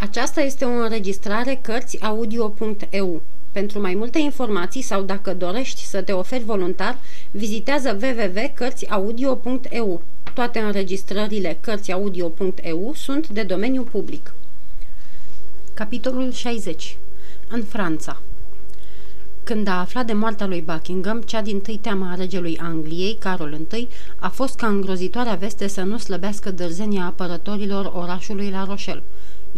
Aceasta este o înregistrare Cărțiaudio.eu. Pentru mai multe informații sau dacă dorești să te oferi voluntar, vizitează www.cărțiaudio.eu. Toate înregistrările Cărțiaudio.eu sunt de domeniu public. Capitolul 60. În Franța când a aflat de moartea lui Buckingham, cea din tâi teama a regelui Angliei, Carol I, a fost ca îngrozitoarea veste să nu slăbească dărzenia apărătorilor orașului La Rochelle.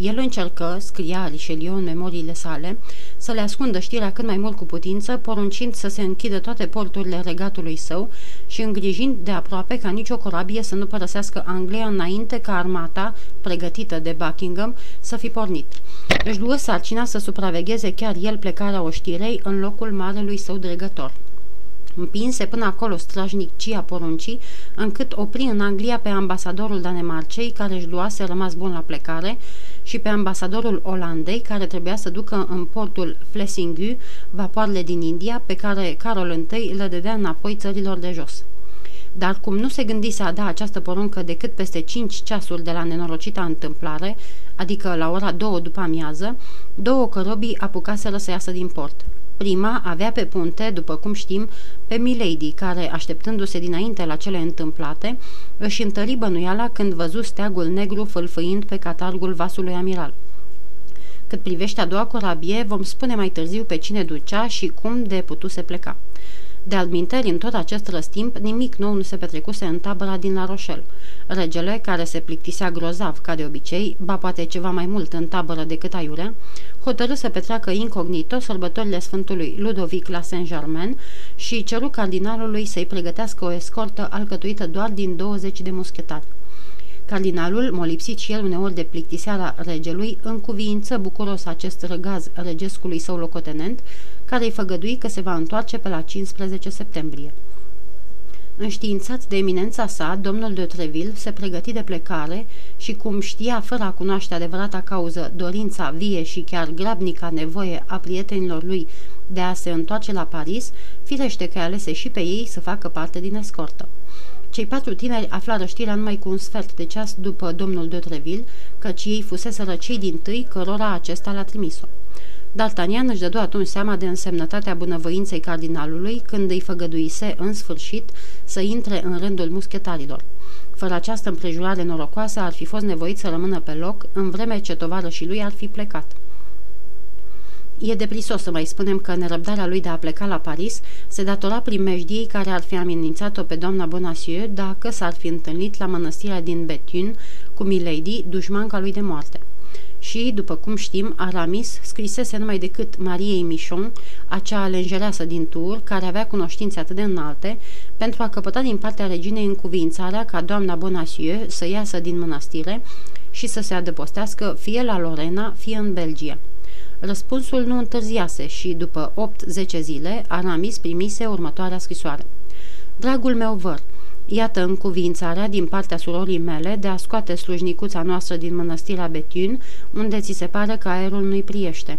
El încercă, scria Richelieu în memoriile sale, să le ascundă știrea cât mai mult cu putință, poruncind să se închidă toate porturile regatului său și îngrijind de aproape ca nicio corabie să nu părăsească Anglia înainte ca armata, pregătită de Buckingham, să fi pornit. Își luă sarcina să supravegheze chiar el plecarea oștirei în locul marelui său dregător. Împinse până acolo strajnicia poruncii, încât opri în Anglia pe ambasadorul Danemarcei, care își luase rămas bun la plecare, și pe ambasadorul Olandei, care trebuia să ducă în portul Flessingu vapoarele din India, pe care Carol I le dădea înapoi țărilor de jos. Dar cum nu se gândise a da această poruncă decât peste cinci ceasuri de la nenorocita întâmplare, adică la ora două după amiază, două cărobii apucaseră să iasă din port. Prima avea pe punte, după cum știm, pe Milady, care, așteptându-se dinainte la cele întâmplate, își întări bănuiala când văzu steagul negru fâlfâind pe catargul vasului amiral. Cât privește a doua corabie, vom spune mai târziu pe cine ducea și cum de putuse pleca. De adminteri, în tot acest răstimp, nimic nou nu se petrecuse în tabăra din La Rochelle. Regele, care se plictisea grozav, ca de obicei, ba poate ceva mai mult în tabără decât aiurea, hotărâ să petreacă incognito sărbătorile Sfântului Ludovic la Saint-Germain și ceru cardinalului să-i pregătească o escortă alcătuită doar din 20 de muschetari. Cardinalul, molipsit și el uneori de plictiseala regelui, încuviință bucuros acest răgaz regescului său locotenent, care îi făgădui că se va întoarce pe la 15 septembrie. Înștiințat de eminența sa, domnul de Treville se pregăti de plecare și, cum știa fără a cunoaște adevărata cauză dorința vie și chiar grabnica nevoie a prietenilor lui de a se întoarce la Paris, firește că alese și pe ei să facă parte din escortă. Cei patru tineri aflară știrea numai cu un sfert de ceas după domnul de Treville, căci ei fuseseră cei din tâi cărora acesta le-a trimis-o. D'Artagnan își dădu atunci seama de însemnătatea bunăvoinței cardinalului când îi făgăduise, în sfârșit, să intre în rândul muschetarilor. Fără această împrejurare norocoasă ar fi fost nevoit să rămână pe loc, în vreme ce și lui ar fi plecat. E deprisos să mai spunem că nerăbdarea lui de a pleca la Paris se datora primejdiei care ar fi amenințat-o pe doamna Bonacieux dacă s-ar fi întâlnit la mănăstirea din Bethune cu Milady, dușmanca lui de moarte și, după cum știm, Aramis scrisese numai decât Mariei Michon, acea lenjereasă din Tur, care avea cunoștințe atât de înalte, pentru a căpăta din partea reginei încuvințarea ca doamna Bonacieux să iasă din mănăstire și să se adăpostească fie la Lorena, fie în Belgia. Răspunsul nu întârziase și, după 8-10 zile, Aramis primise următoarea scrisoare. Dragul meu văr, Iată încuvințarea din partea surorii mele de a scoate slujnicuța noastră din mănăstirea Betiun, unde ți se pare că aerul nu-i priește.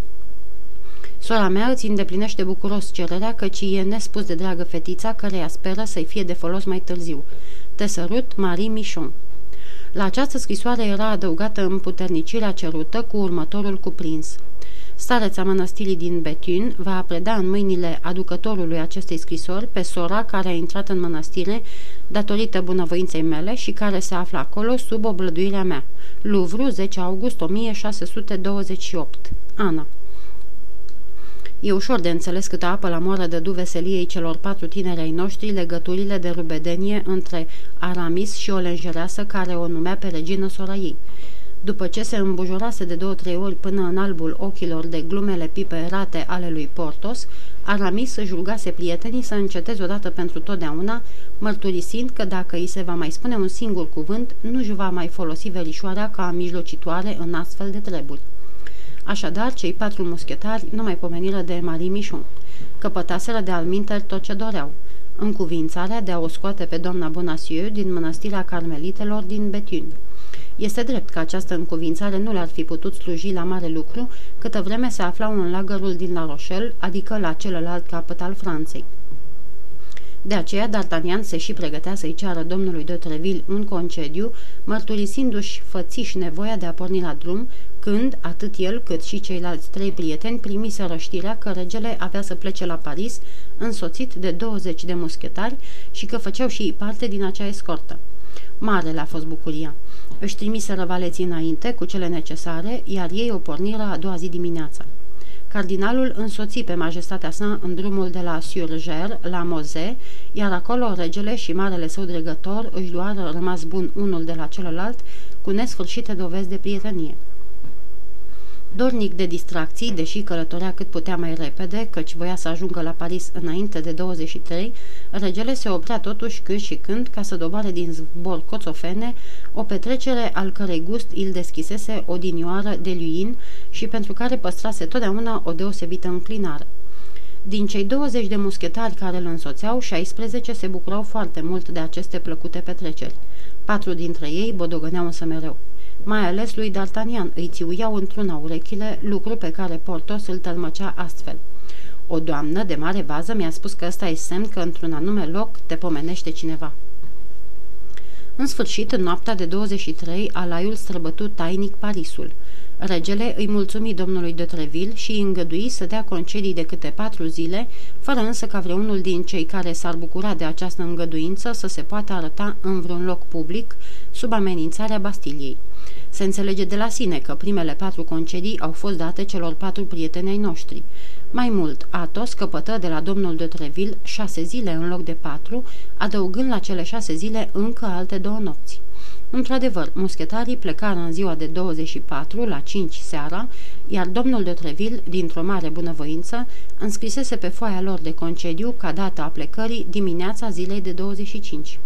Sora mea îți îndeplinește bucuros cererea, căci e nespus de dragă fetița, căreia speră să-i fie de folos mai târziu. Te sărut, Marie Michon. La această scrisoare era adăugată împuternicirea cerută cu următorul cuprins – Stareța mănăstirii din Betun va preda în mâinile aducătorului acestei scrisori pe sora care a intrat în mănăstire datorită bunăvoinței mele și care se află acolo sub oblăduirea mea. Louvre, 10 august 1628. Ana E ușor de înțeles câtă apă la moară dădu veseliei celor patru tineri ai noștri legăturile de rubedenie între Aramis și o lenjereasă care o numea pe regină sora ei. După ce se îmbujurase de două-trei ori până în albul ochilor de glumele piperate ale lui Portos, Aramis își rugase prietenii să înceteze odată pentru totdeauna, mărturisind că dacă îi se va mai spune un singur cuvânt, nu-și va mai folosi verișoarea ca mijlocitoare în astfel de treburi. Așadar, cei patru muschetari nu mai pomeniră de Marie Michon. Căpătaseră de alminter tot ce doreau. Încuvințarea de a o scoate pe doamna Bonacieux din mănăstirea carmelitelor din Betiune. Este drept că această încuvințare nu le-ar fi putut sluji la mare lucru câtă vreme se aflau în lagărul din La Rochelle, adică la celălalt capăt al Franței. De aceea D'Artagnan se și pregătea să-i ceară domnului de Treville un concediu, mărturisindu-și fățiș nevoia de a porni la drum, când atât el cât și ceilalți trei prieteni primiseră știrea că regele avea să plece la Paris, însoțit de 20 de muschetari și că făceau și ei parte din acea escortă. Mare le-a fost bucuria. Își trimiseră valeții înainte cu cele necesare, iar ei o porniră a doua zi dimineața. Cardinalul însoți pe majestatea sa în drumul de la Surger la Moze, iar acolo regele și marele său dregător își luară rămas bun unul de la celălalt cu nesfârșite dovezi de prietenie. Dornic de distracții, deși călătorea cât putea mai repede, căci voia să ajungă la Paris înainte de 23, regele se oprea totuși când și când ca să doboare din zbor coțofene o petrecere al cărei gust îl deschisese odinioară de luin și pentru care păstrase totdeauna o deosebită înclinare. Din cei 20 de muschetari care îl însoțeau, 16 se bucurau foarte mult de aceste plăcute petreceri. Patru dintre ei bodogăneau însă mereu. Mai ales lui D'Artagnan îi țiuiau într-una urechile, lucru pe care Portos îl tălmăcea astfel. O doamnă de mare vază mi-a spus că ăsta e semn că într-un anume loc te pomenește cineva. În sfârșit, în noaptea de 23, alaiul străbătut tainic Parisul. Regele îi mulțumi domnului de Treville și îi îngădui să dea concedii de câte patru zile, fără însă ca vreunul din cei care s-ar bucura de această îngăduință să se poată arăta în vreun loc public, sub amenințarea Bastiliei. Se înțelege de la sine că primele patru concedii au fost date celor patru prietenei noștri. Mai mult, Atos căpătă de la domnul de Treville șase zile în loc de patru, adăugând la cele șase zile încă alte două nopți. Într-adevăr, muschetarii plecară în ziua de 24, la 5 seara, iar domnul de Treville, dintr-o mare bunăvoință, înscrisese pe foaia lor de concediu ca data a plecării dimineața zilei de 25.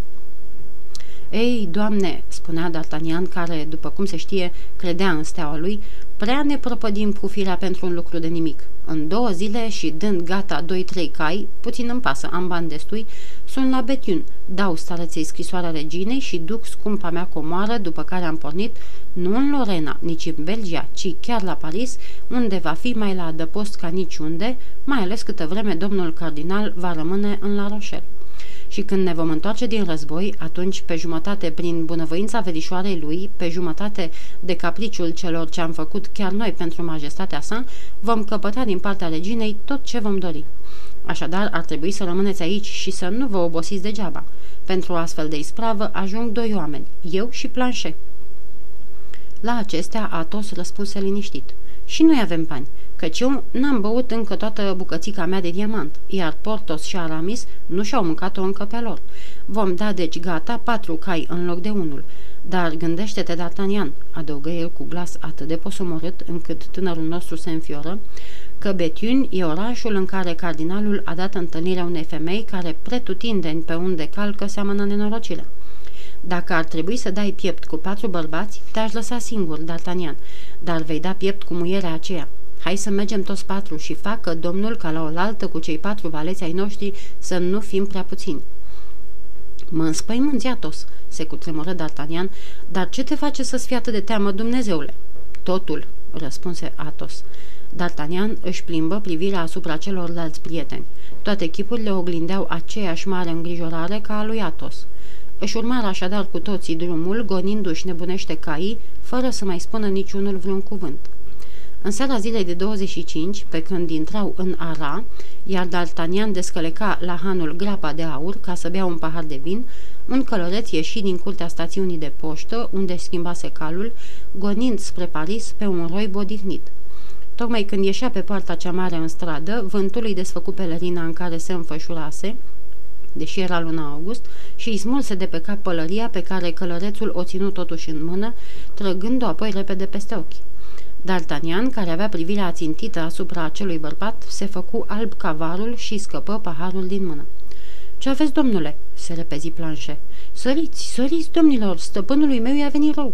Ei, doamne, spunea D'Artagnan, care, după cum se știe, credea în steaua lui, prea ne propădim cu firea pentru un lucru de nimic. În două zile și dând gata doi-trei cai, puțin îmi pasă, am bani destui, sunt la Betiun, dau stareței scrisoarea reginei și duc scumpa mea comoară, după care am pornit, nu în Lorena, nici în Belgia, ci chiar la Paris, unde va fi mai la adăpost ca niciunde, mai ales câtă vreme domnul cardinal va rămâne în La Rochelle și când ne vom întoarce din război, atunci pe jumătate prin bunăvoința verișoarei lui, pe jumătate de capriciul celor ce am făcut chiar noi pentru majestatea sa, vom căpăta din partea reginei tot ce vom dori. Așadar, ar trebui să rămâneți aici și să nu vă obosiți degeaba. Pentru o astfel de ispravă ajung doi oameni, eu și Planșe. La acestea, Atos răspunse liniștit. Și noi avem bani căci eu n-am băut încă toată bucățica mea de diamant, iar Portos și Aramis nu și-au mâncat-o încă pe lor. Vom da deci gata patru cai în loc de unul. Dar gândește-te, D'Artagnan, adăugă el cu glas atât de posomorât încât tânărul nostru se înfioră, că Betiun e orașul în care cardinalul a dat întâlnirea unei femei care pretutindeni pe unde calcă seamănă nenorocire. Dacă ar trebui să dai piept cu patru bărbați, te-aș lăsa singur, D'Artagnan, dar vei da piept cu muierea aceea. Hai să mergem toți patru și facă Domnul ca la oaltă cu cei patru valeți ai noștri să nu fim prea puțini. Mă înspăimânți, Atos, se cutremură D'Artagnan, dar ce te face să-ți fie atât de teamă, Dumnezeule? Totul, răspunse Atos. D'Artagnan își plimbă privirea asupra celorlalți prieteni. Toate chipurile oglindeau aceeași mare îngrijorare ca a lui Atos. Își urmară așadar cu toții drumul, gonindu-și nebunește caii, fără să mai spună niciunul vreun cuvânt. În seara zilei de 25, pe când intrau în Ara, iar D'Artagnan descăleca la hanul grapa de aur ca să bea un pahar de vin, un călăreț ieși din curtea stațiunii de poștă, unde schimbase calul, gonind spre Paris pe un roi bodihnit. Tocmai când ieșea pe poarta cea mare în stradă, vântul îi desfăcu pelerina în care se înfășurase, deși era luna august, și îi smulse de pe cap pălăria pe care călărețul o ținut totuși în mână, trăgând-o apoi repede peste ochi. D'Artagnan, care avea privirea ațintită asupra acelui bărbat, se făcu alb cavarul și scăpă paharul din mână. Ce aveți, domnule?" se repezi planșe. Săriți, săriți, domnilor, stăpânului meu i-a venit rău."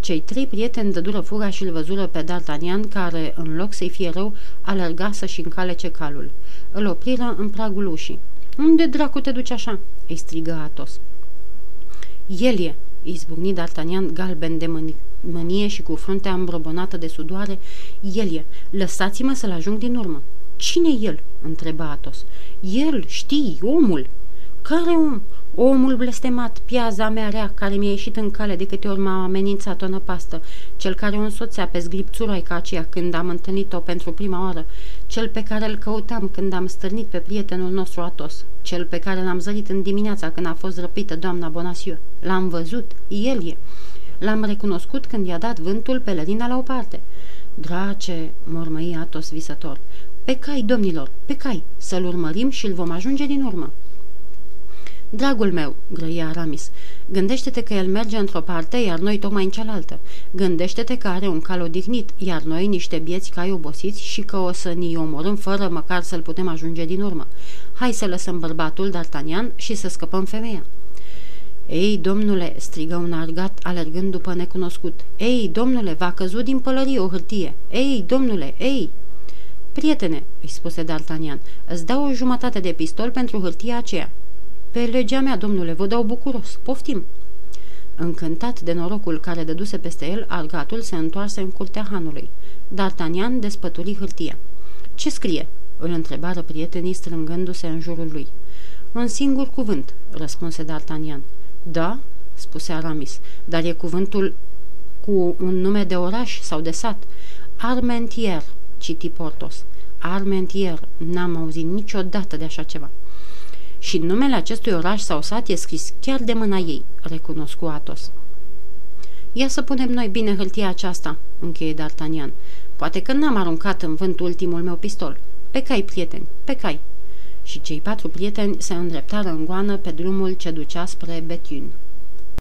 Cei trei prieteni dădură fuga și îl văzură pe D'Artagnan, care, în loc să-i fie rău, alerga să-și încalece calul. Îl opriră în pragul ușii. Unde dracu te duci așa?" îi strigă Atos. El e!" izbucni D'Artagnan galben de mânie mânie și cu fruntea îmbrobonată de sudoare, el e, lăsați-mă să-l ajung din urmă. Cine el? întreba Atos. El, știi, omul. Care om? Omul blestemat, piaza mea rea, care mi-a ieșit în cale de câte ori m-a amenințat o năpastă, cel care o însoțea pe zgripțuroica aceea când am întâlnit-o pentru prima oară, cel pe care îl căutam când am stârnit pe prietenul nostru Atos, cel pe care l-am zărit în dimineața când a fost răpită doamna Bonasiu. L-am văzut, el e. L-am recunoscut când i-a dat vântul pelerina la o parte. Drace, mormăi Atos visător, pe cai, domnilor, pe cai, să-l urmărim și îl vom ajunge din urmă. Dragul meu, grăia Aramis, gândește-te că el merge într-o parte, iar noi tocmai în cealaltă. Gândește-te că are un cal odihnit, iar noi niște bieți cai obosiți și că o să ni omorâm fără măcar să-l putem ajunge din urmă. Hai să lăsăm bărbatul D'Artagnan și să scăpăm femeia. Ei, domnule!" strigă un argat alergând după necunoscut. Ei, domnule, v-a căzut din pălărie o hârtie! Ei, domnule, ei!" Prietene," îi spuse D'Artagnan, îți dau o jumătate de pistol pentru hârtia aceea." Pe legea mea, domnule, vă dau bucuros. Poftim!" Încântat de norocul care dăduse peste el, argatul se întoarse în curtea hanului. D'Artagnan despături hârtia. Ce scrie?" îl întrebară prietenii strângându-se în jurul lui. Un singur cuvânt," răspunse D'Artagnan. Da?" spuse Aramis, dar e cuvântul cu un nume de oraș sau de sat. Armentier, citi Portos. Armentier, n-am auzit niciodată de așa ceva. Și numele acestui oraș sau sat e scris chiar de mâna ei, recunoscu Atos. Ia să punem noi bine hârtia aceasta, încheie D'Artagnan. Poate că n-am aruncat în vânt ultimul meu pistol. Pe cai, prieteni, pe cai. Și cei patru prieteni se îndreptară în goană pe drumul ce ducea spre Betiun.